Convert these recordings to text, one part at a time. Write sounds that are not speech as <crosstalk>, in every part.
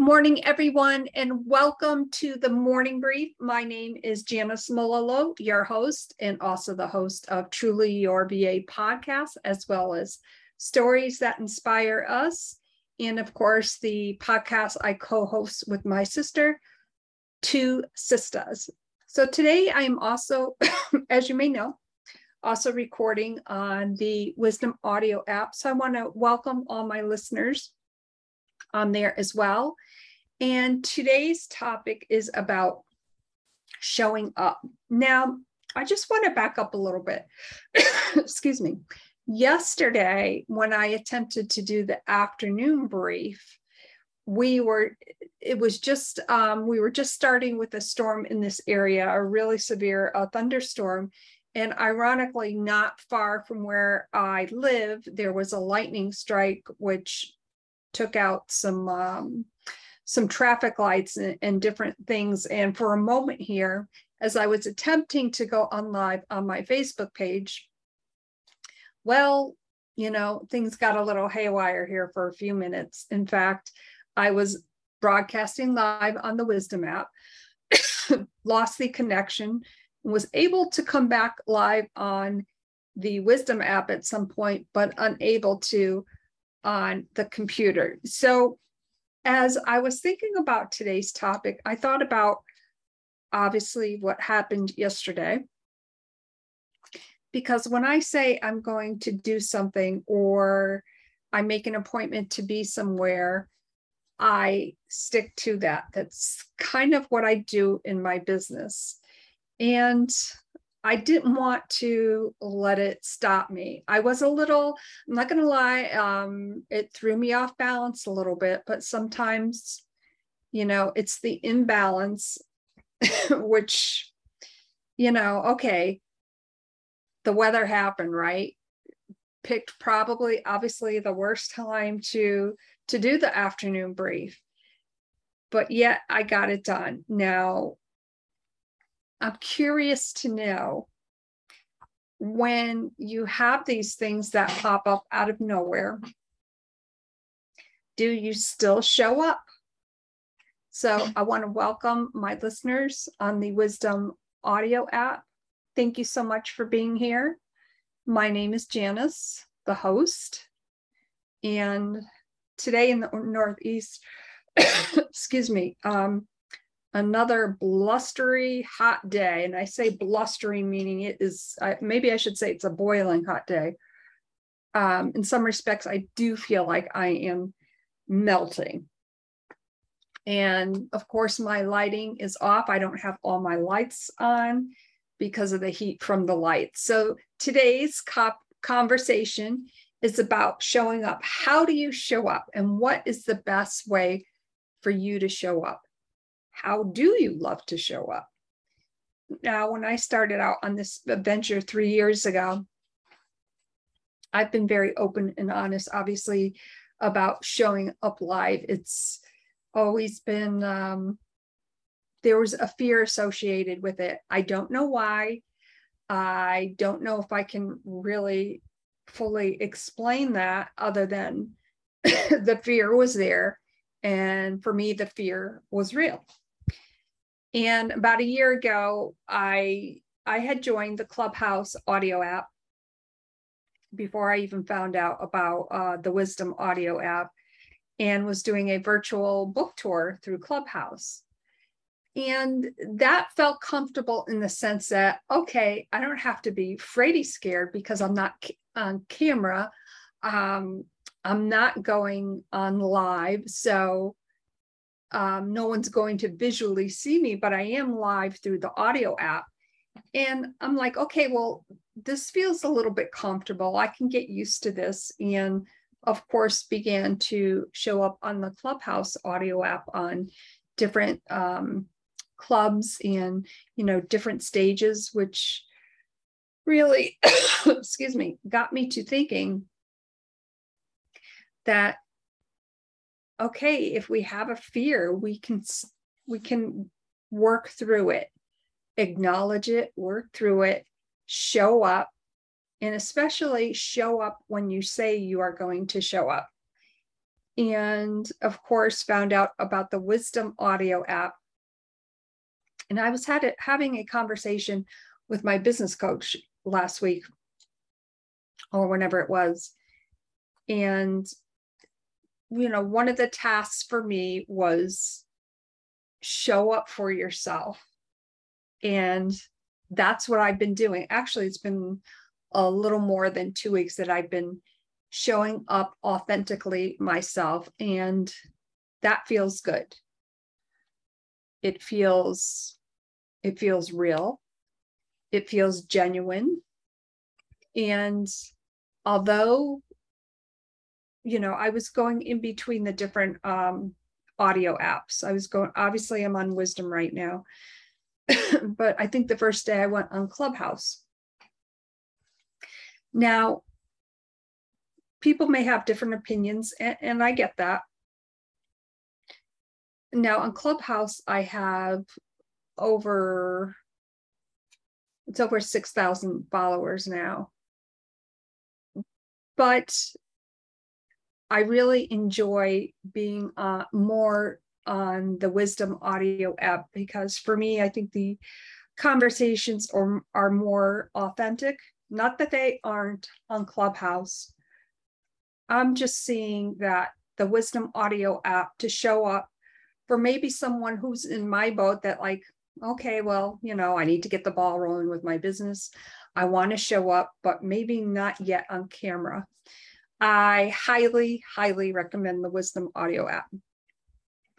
morning, everyone, and welcome to the morning brief. My name is Janis Malolo, your host, and also the host of Truly Your VA podcast, as well as Stories That Inspire Us. And of course, the podcast I co host with my sister, Two Sistas. So today I am also, <coughs> as you may know, also recording on the Wisdom Audio app. So I want to welcome all my listeners on there as well. And today's topic is about showing up. Now, I just want to back up a little bit. <coughs> Excuse me. Yesterday, when I attempted to do the afternoon brief, we were it was just um, we were just starting with a storm in this area a really severe uh, thunderstorm and ironically not far from where i live there was a lightning strike which took out some um, some traffic lights and, and different things. And for a moment here, as I was attempting to go on live on my Facebook page, well, you know, things got a little haywire here for a few minutes. In fact, I was broadcasting live on the Wisdom app, <coughs> lost the connection, was able to come back live on the Wisdom app at some point, but unable to on the computer. So, as I was thinking about today's topic, I thought about obviously what happened yesterday. Because when I say I'm going to do something or I make an appointment to be somewhere, I stick to that. That's kind of what I do in my business. And I didn't want to let it stop me. I was a little, I'm not going to lie, um, it threw me off balance a little bit, but sometimes, you know, it's the imbalance, <laughs> which, you know, okay, the weather happened, right? Picked probably, obviously, the worst time to to do the afternoon brief, but yet I got it done. Now, I'm curious to know when you have these things that pop up out of nowhere, do you still show up? So I want to welcome my listeners on the Wisdom Audio app. Thank you so much for being here. My name is Janis, the host. And today in the Northeast, <coughs> excuse me, um, another blustery hot day. And I say blustery, meaning it is, maybe I should say it's a boiling hot day. Um, in some respects, I do feel like I am melting. And of course, my lighting is off. I don't have all my lights on because of the heat from the lights. So today's cop conversation is about showing up. How do you show up? And what is the best way for you to show up? How do you love to show up? Now, when I started out on this adventure three years ago, I've been very open and honest, obviously, about showing up live. It's always been, um, there was a fear associated with it. I don't know why. I don't know if I can really fully explain that other than <laughs> the fear was there. And for me, the fear was real. And about a year ago, I I had joined the Clubhouse audio app before I even found out about uh, the Wisdom audio app and was doing a virtual book tour through Clubhouse. And that felt comfortable in the sense that, okay, I don't have to be fraidy scared because I'm not on camera. Um, I'm not going on live. So um, no one's going to visually see me, but I am live through the audio app. And I'm like, okay, well, this feels a little bit comfortable. I can get used to this. And of course, began to show up on the Clubhouse audio app on different um, clubs and, you know, different stages, which really, <coughs> excuse me, got me to thinking that okay if we have a fear we can we can work through it acknowledge it work through it show up and especially show up when you say you are going to show up and of course found out about the Wisdom Audio app. And I was had it, having a conversation with my business coach last week or whenever it was. And you know, one of the tasks for me was show up for yourself. And that's what I've been doing. Actually, it's been a little more than two weeks that I've been showing up authentically myself. And that feels good. It feels it feels real. It feels genuine. And although you know, I was going in between the different um, audio apps. I was going, obviously, I'm on Wisdom right now, <laughs> but I think the first day I went on Clubhouse. Now, people may have different opinions, and, and I get that. Now, on Clubhouse, I have over it's over 6,000 followers now. But I really enjoy being uh, more on the Wisdom Audio app because for me, I think the conversations are, are more authentic. Not that they aren't on Clubhouse. I'm just seeing that the Wisdom Audio app to show up for maybe someone who's in my boat that, like, okay, well, you know, I need to get the ball rolling with my business. I want to show up, but maybe not yet on camera. I highly, highly recommend the Wisdom Audio app.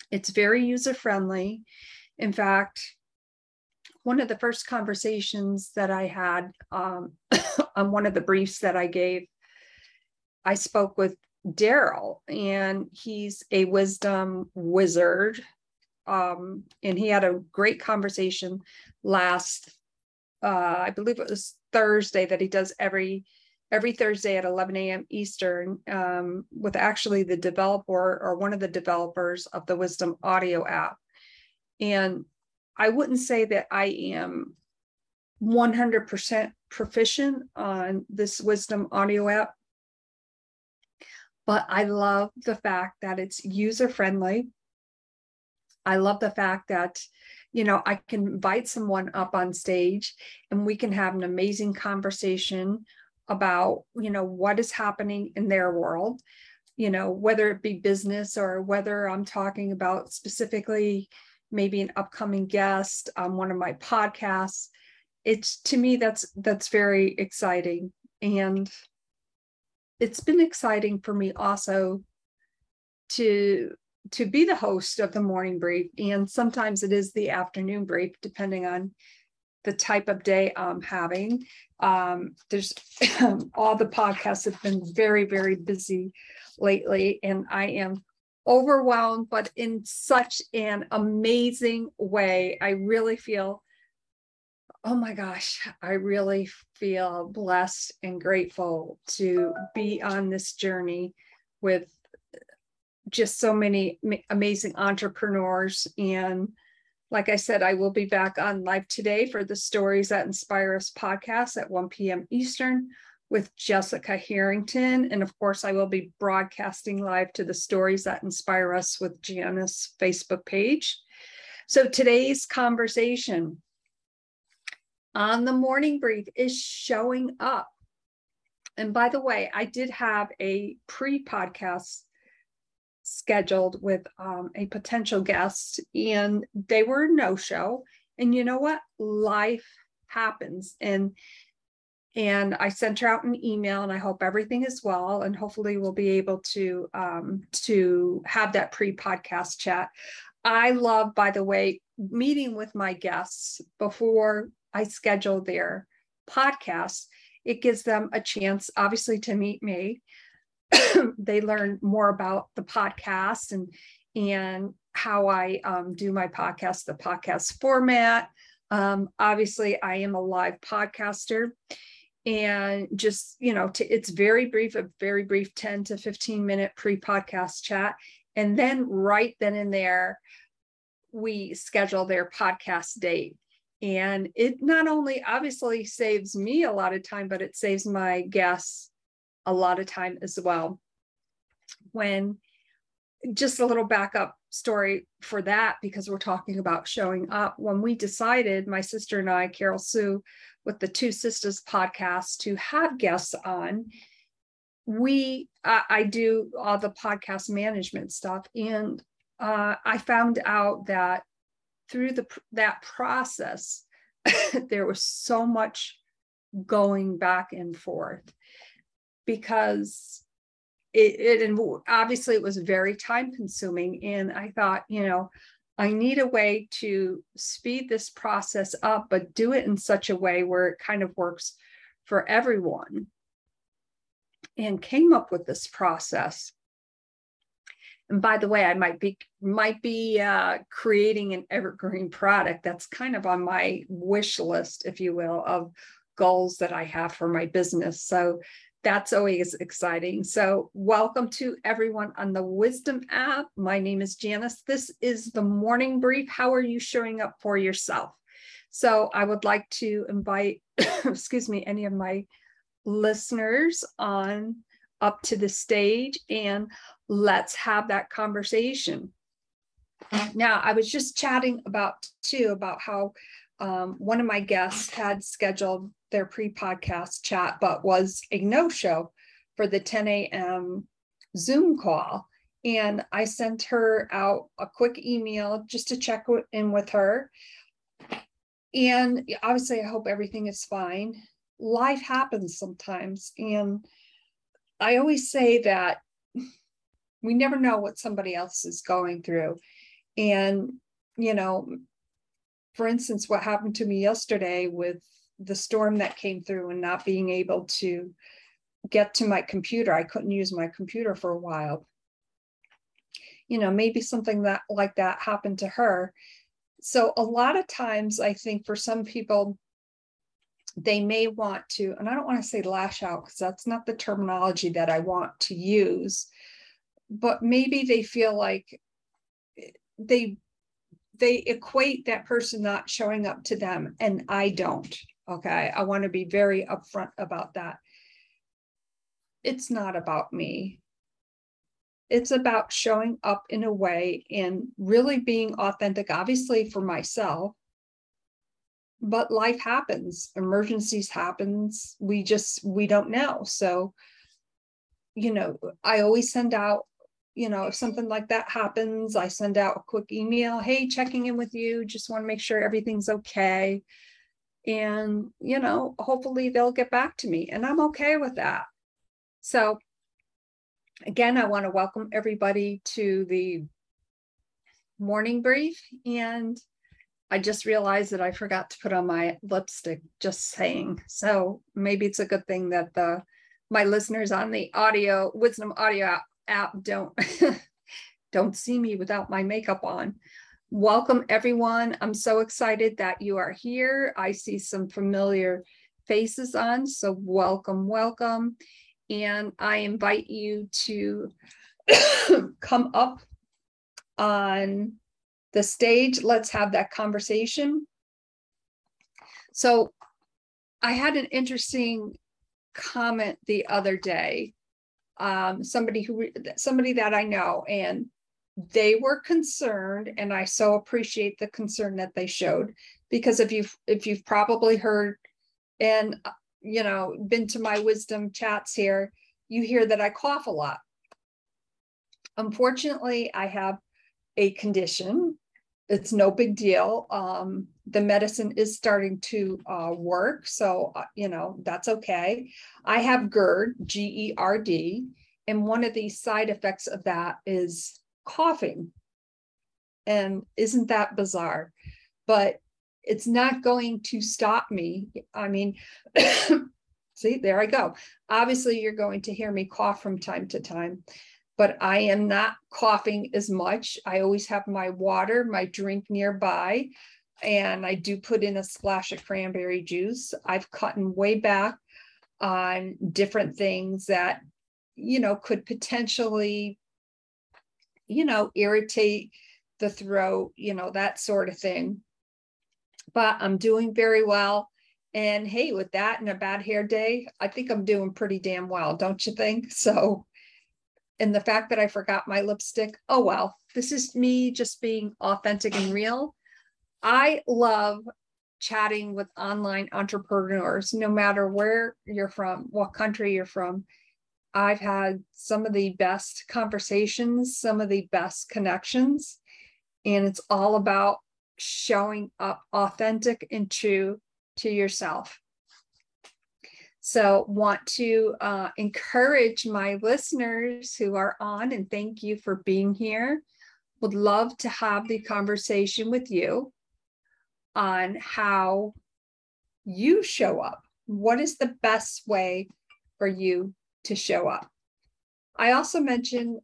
It's very user friendly. In fact, one of the first conversations that I had um, <coughs> on one of the briefs that I gave, I spoke with Daryl, and he's a wisdom wizard. Um, and he had a great conversation last, uh, I believe it was Thursday, that he does every every Thursday at 11 a.m. Eastern um, with actually the developer or one of the developers of the Wisdom Audio app. And I wouldn't say that I am 100% proficient on this Wisdom Audio app, but I love the fact that it's user friendly. I love the fact that you know, I can invite someone up on stage and we can have an amazing conversation about you know what is happening in their world you know whether it be business or whether i'm talking about specifically maybe an upcoming guest on one of my podcasts it's to me that's that's very exciting. And it's been exciting for me also to to be the host of the morning brief. And sometimes it is the afternoon brief depending on the type of day I'm having. Um, there's <laughs> all the podcasts have been very, very busy lately, and I am overwhelmed, but in such an amazing way. I really feel, oh my gosh, I really feel blessed and grateful to be on this journey with just so many amazing entrepreneurs and like I said, I will be back on live today for the Stories That Inspire Us podcast at 1 p.m. Eastern with Jessica Harrington. And of course, I will be broadcasting live to the Stories That Inspire Us with Janis Facebook page. So today's conversation on the morning brief is showing up. And by the way, I did have a pre podcast scheduled with um, a potential guest and they were no show and you know what? Life happens. And and i sent her out an email and i hope everything is well and hopefully we'll be able to um, to have that pre-podcast chat. I love by the way meeting with my guests before i schedule their podcast. It gives them a chance obviously to meet me <coughs> they learn more about the podcast and and how I um, do my podcast, the podcast format. Um, obviously, I am a live podcaster, and just you know, to, it's very brief, a very brief ten to fifteen minute pre-podcast chat, and then right then and there, we schedule their podcast date. And it not only obviously saves me a lot of time, but it saves my guests a lot of time as well. When just a little backup story for that because we're talking about showing up. When we decided, my sister and I, Carol Sue, with the Two Sisters podcast, to have guests on, we I, I do all the podcast management stuff, and uh, I found out that through the that process, <laughs> there was so much going back and forth because it, it and obviously it was very time consuming and i thought you know i need a way to speed this process up but do it in such a way where it kind of works for everyone and came up with this process. And by the way i might be might be uh, creating an evergreen product. That's kind of on my wish list if you will of goals that i have for my business. So that's always exciting. So, welcome to everyone on the Wisdom app. My name is Janis. This is the morning brief. How are you showing up for yourself? So, I would like to invite, <coughs> excuse me, any of my listeners on up to the stage and let's have that conversation. Now, I was just chatting about too about how um, one of my guests had scheduled their pre-podcast chat, but was a no-show for the 10 a.m. Zoom call. And I sent her out a quick email just to check in with her. And obviously, I hope everything is fine. Life happens sometimes. And I always say that we never know what somebody else is going through. And, you know, for instance, what happened to me yesterday with the storm that came through and not being able to get to my computer. I couldn't use my computer for a while. You know, maybe something that like that happened to her. So a lot of times I think for some people, they may want to, and I don't want to say lash out because that's not the terminology that I want to use, but maybe they feel like eh, they they equate that person not showing up to them and I don't. Okay. I want to be very upfront about that. It's not about me. It's about showing up in a way and really being authentic, obviously for myself. But life happens, emergencies happens. We just we don't know. So, you know, I always send out you know, if something like that happens, I send out a quick email, hey, checking in with you, just want to make sure everything's okay and you know hopefully they'll get back to me and i'm okay with that. So again i want to welcome everybody to the morning brief and i just realized that i forgot to put on my lipstick just saying. So maybe it's a good thing that the my listeners on the audio wisdom audio app, don't <laughs> don't see me without my makeup on Welcome, everyone. I'm so excited that you are here. I see some familiar faces on, so welcome, welcome. And I invite you to <coughs> come up on the stage. Let's have that conversation. So, I had an interesting comment the other day. Um, somebody who somebody that I know, and they were concerned and i so appreciate the concern that they showed because if you've if you've probably heard and uh, you know been to my wisdom chats here you hear that i cough a lot. Unfortunately i have a condition. It's no big deal. Um, the medicine is starting to uh, work so uh, you know that's okay. I have gerd g-e-r-d and one of the side effects of that is coughing. And isn't that bizarre? But it's not going to stop me. I mean, <coughs> see, there I go. Obviously, you're going to hear me cough from time to time, but I am not coughing as much. I always have my water, my drink nearby, and I do put in a splash of cranberry juice. I've cut way back on different things that, you know, could potentially you know, irritate the throat, you know, that sort of thing. But I'm doing very well. And hey, with that and a bad hair day, I think I'm doing pretty damn well, don't you think? <laughs> So, And the fact that I forgot my lipstick, oh well, this is me just being authentic and real. I love chatting with online entrepreneurs, no matter where you're from, what country you're from. I've had some of the best conversations, some of the best connections, and it's all about showing up authentic and true to yourself. So, want to uh, encourage my listeners who are on, and thank you for being here. Would love to have the conversation with you on how you show up. What is the best way for you to show up? I also mentioned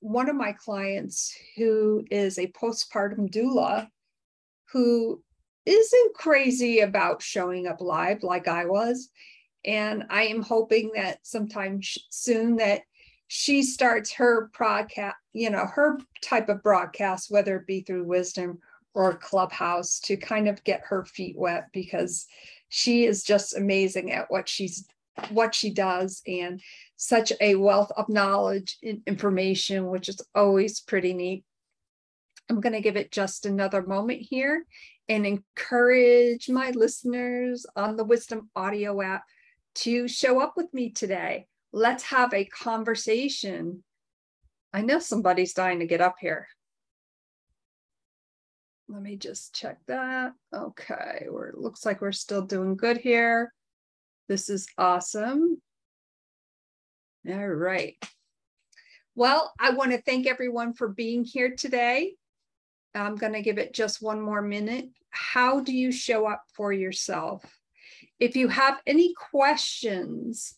one of my clients who is a postpartum doula who isn't crazy about showing up live like I was. And I am hoping that sometime soon that she starts her broadcast, you know, her type of broadcast, whether it be through wisdom or clubhouse to kind of get her feet wet because she is just amazing at what she's what she does and such a wealth of knowledge and information which is always pretty neat i'm going to give it just another moment here and encourage my listeners on the wisdom audio app to show up with me today let's have a conversation i know somebody's dying to get up here let me just check that. Okay, we're, looks like we're still doing good here. This is awesome. All right. Well, I want to thank everyone for being here today. I'm going to give it just one more minute. How do you show up for yourself? If you have any questions,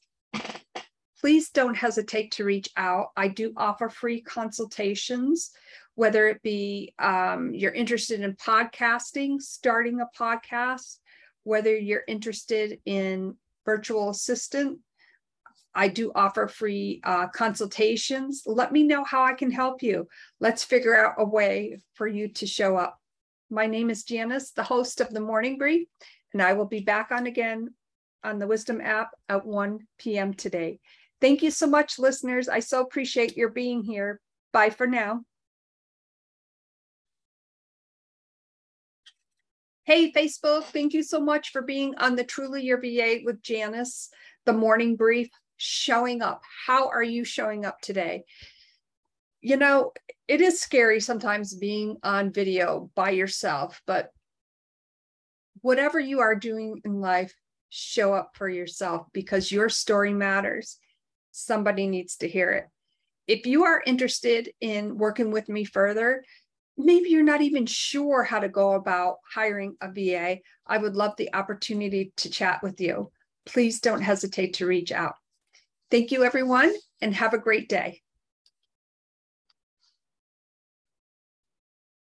please don't hesitate to reach out. I do offer free consultations whether it be um, you're interested in podcasting, starting a podcast, whether you're interested in virtual assistant. I do offer free uh, consultations. Let me know how I can help you. Let's figure out a way for you to show up. My name is Janis, the host of the Morning Brief, and I will be back on again on the Wisdom app at 1 p.m. today. Thank you so much, listeners. I so appreciate your being here. Bye for now. Hey, Facebook, thank you so much for being on the Truly Your VA with Janis, the morning brief, showing up. How are you showing up today? You know, it is scary sometimes being on video by yourself, but whatever you are doing in life, show up for yourself because your story matters. Somebody needs to hear it. If you are interested in working with me further, maybe you're not even sure how to go about hiring a VA, I would love the opportunity to chat with you. Please don't hesitate to reach out. Thank you, everyone, and have a great day.